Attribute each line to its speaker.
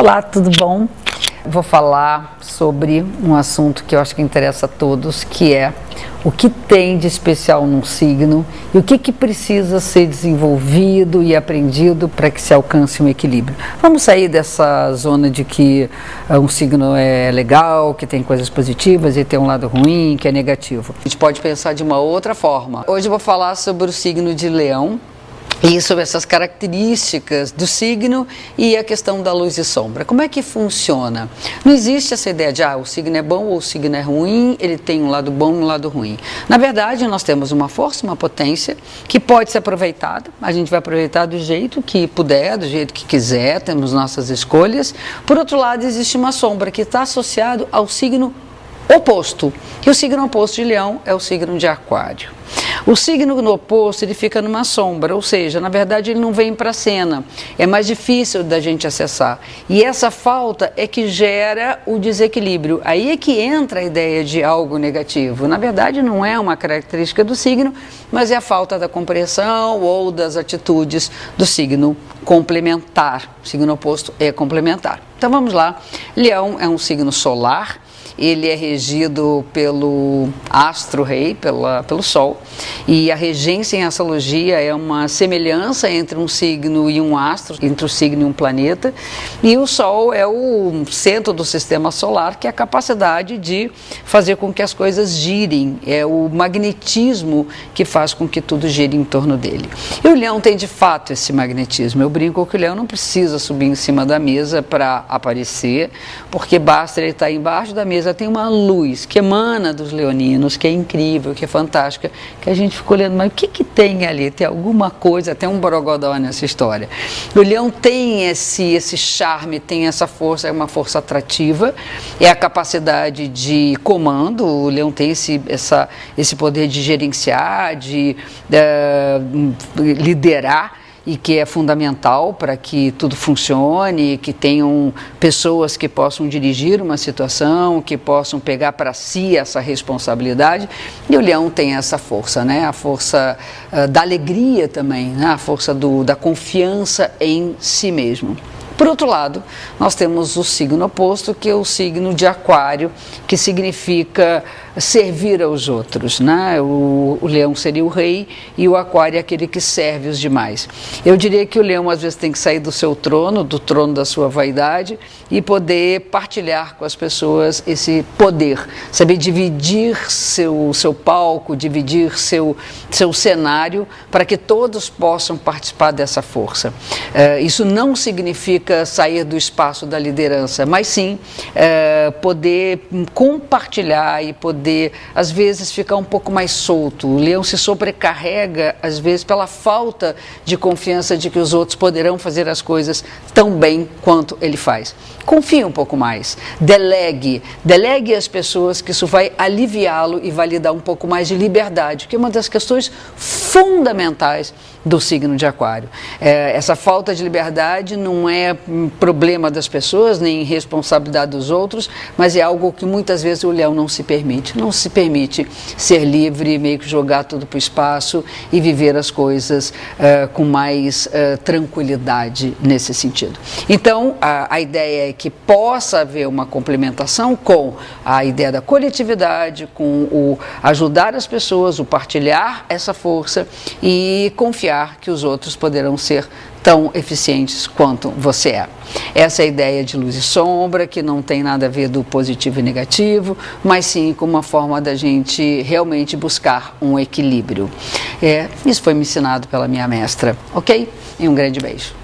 Speaker 1: Olá, tudo bom? Vou falar sobre um assunto que eu acho que interessa a todos, que é o que tem de especial num signo e o que, que precisa ser desenvolvido e aprendido para que se alcance um equilíbrio. Vamos sair dessa zona de que uh, um signo é legal, que tem coisas positivas e tem um lado ruim, que é negativo. A gente pode pensar de uma outra forma. Hoje eu vou falar sobre o signo de Leão e sobre essas características do signo e a questão da luz e sombra. Como é que funciona? Não existe essa ideia de ah, o signo é bom ou o signo é ruim, ele tem um lado bom e um lado ruim. Na verdade, nós temos uma força, uma potência que pode ser aproveitada. A gente vai aproveitar do jeito que puder, do jeito que quiser, temos nossas escolhas. Por outro lado, existe uma sombra que está associado ao signo oposto. E o signo oposto de Leão é o signo de Aquário. O signo no oposto ele fica numa sombra, ou seja, na verdade ele não vem para a cena. É mais difícil da gente acessar. E essa falta é que gera o desequilíbrio. Aí é que entra a ideia de algo negativo. Na verdade não é uma característica do signo, mas é a falta da compreensão ou das atitudes do signo complementar. O signo oposto é complementar. Então vamos lá. Leão é um signo solar ele é regido pelo astro-rei, pelo Sol, e a regência em astrologia é uma semelhança entre um signo e um astro, entre o signo e um planeta, e o Sol é o centro do sistema solar, que é a capacidade de fazer com que as coisas girem, é o magnetismo que faz com que tudo gire em torno dele. E o leão tem de fato esse magnetismo. Eu brinco que o leão não precisa subir em cima da mesa para aparecer, porque basta ele estar embaixo da mesa tem uma luz que emana dos leoninos, que é incrível, que é fantástica, que a gente ficou olhando, mas o que, que tem ali? Tem alguma coisa, tem um borogodó nessa história. O leão tem esse, esse charme, tem essa força, é uma força atrativa, é a capacidade de comando, o leão tem esse, essa, esse poder de gerenciar, de, de liderar e que é fundamental para que tudo funcione, que tenham pessoas que possam dirigir uma situação, que possam pegar para si essa responsabilidade. E o leão tem essa força, né? A força uh, da alegria também, né? a força do, da confiança em si mesmo. Por outro lado, nós temos o signo oposto, que é o signo de Aquário, que significa servir aos outros. Né? O, o, leão seria o rei e o aquário é aquele que serve os demais. Eu diria que o leão às vezes tem que sair do seu trono, do trono da sua vaidade, e poder partilhar com as pessoas esse poder, saber dividir seu, seu palco, dividir seu, seu cenário para que todos possam participar dessa força. Uh, isso não significa sair do espaço da liderança, mas sim uh, poder compartilhar e poder às vezes, ficar um pouco mais solto. O leão se sobrecarrega, às vezes, pela falta de confiança de que os outros poderão fazer as coisas tão bem quanto ele faz. Confie um pouco mais, delegue, delegue às pessoas que isso vai aliviá-lo e vai lhe dar um pouco mais de liberdade, que é uma das questões fundamentais do signo de Aquário. É, essa falta de liberdade não é problema das pessoas, nem responsabilidade dos outros, mas é algo que muitas vezes o leão não se permite. Não se permite ser livre, meio que jogar tudo para o espaço e viver as coisas uh, com mais uh, tranquilidade nesse sentido. Então, a, a ideia é que possa haver uma complementação com a ideia da coletividade, com o ajudar as pessoas, o partilhar essa força e confiar confiar que os outros poderão ser tão eficientes quanto você é. Essa é a ideia de luz e sombra, que não tem nada a ver do positivo e negativo, mas sim com uma forma da gente realmente buscar um equilíbrio. É, isso foi me ensinado pela minha mestra, ok? E um grande beijo.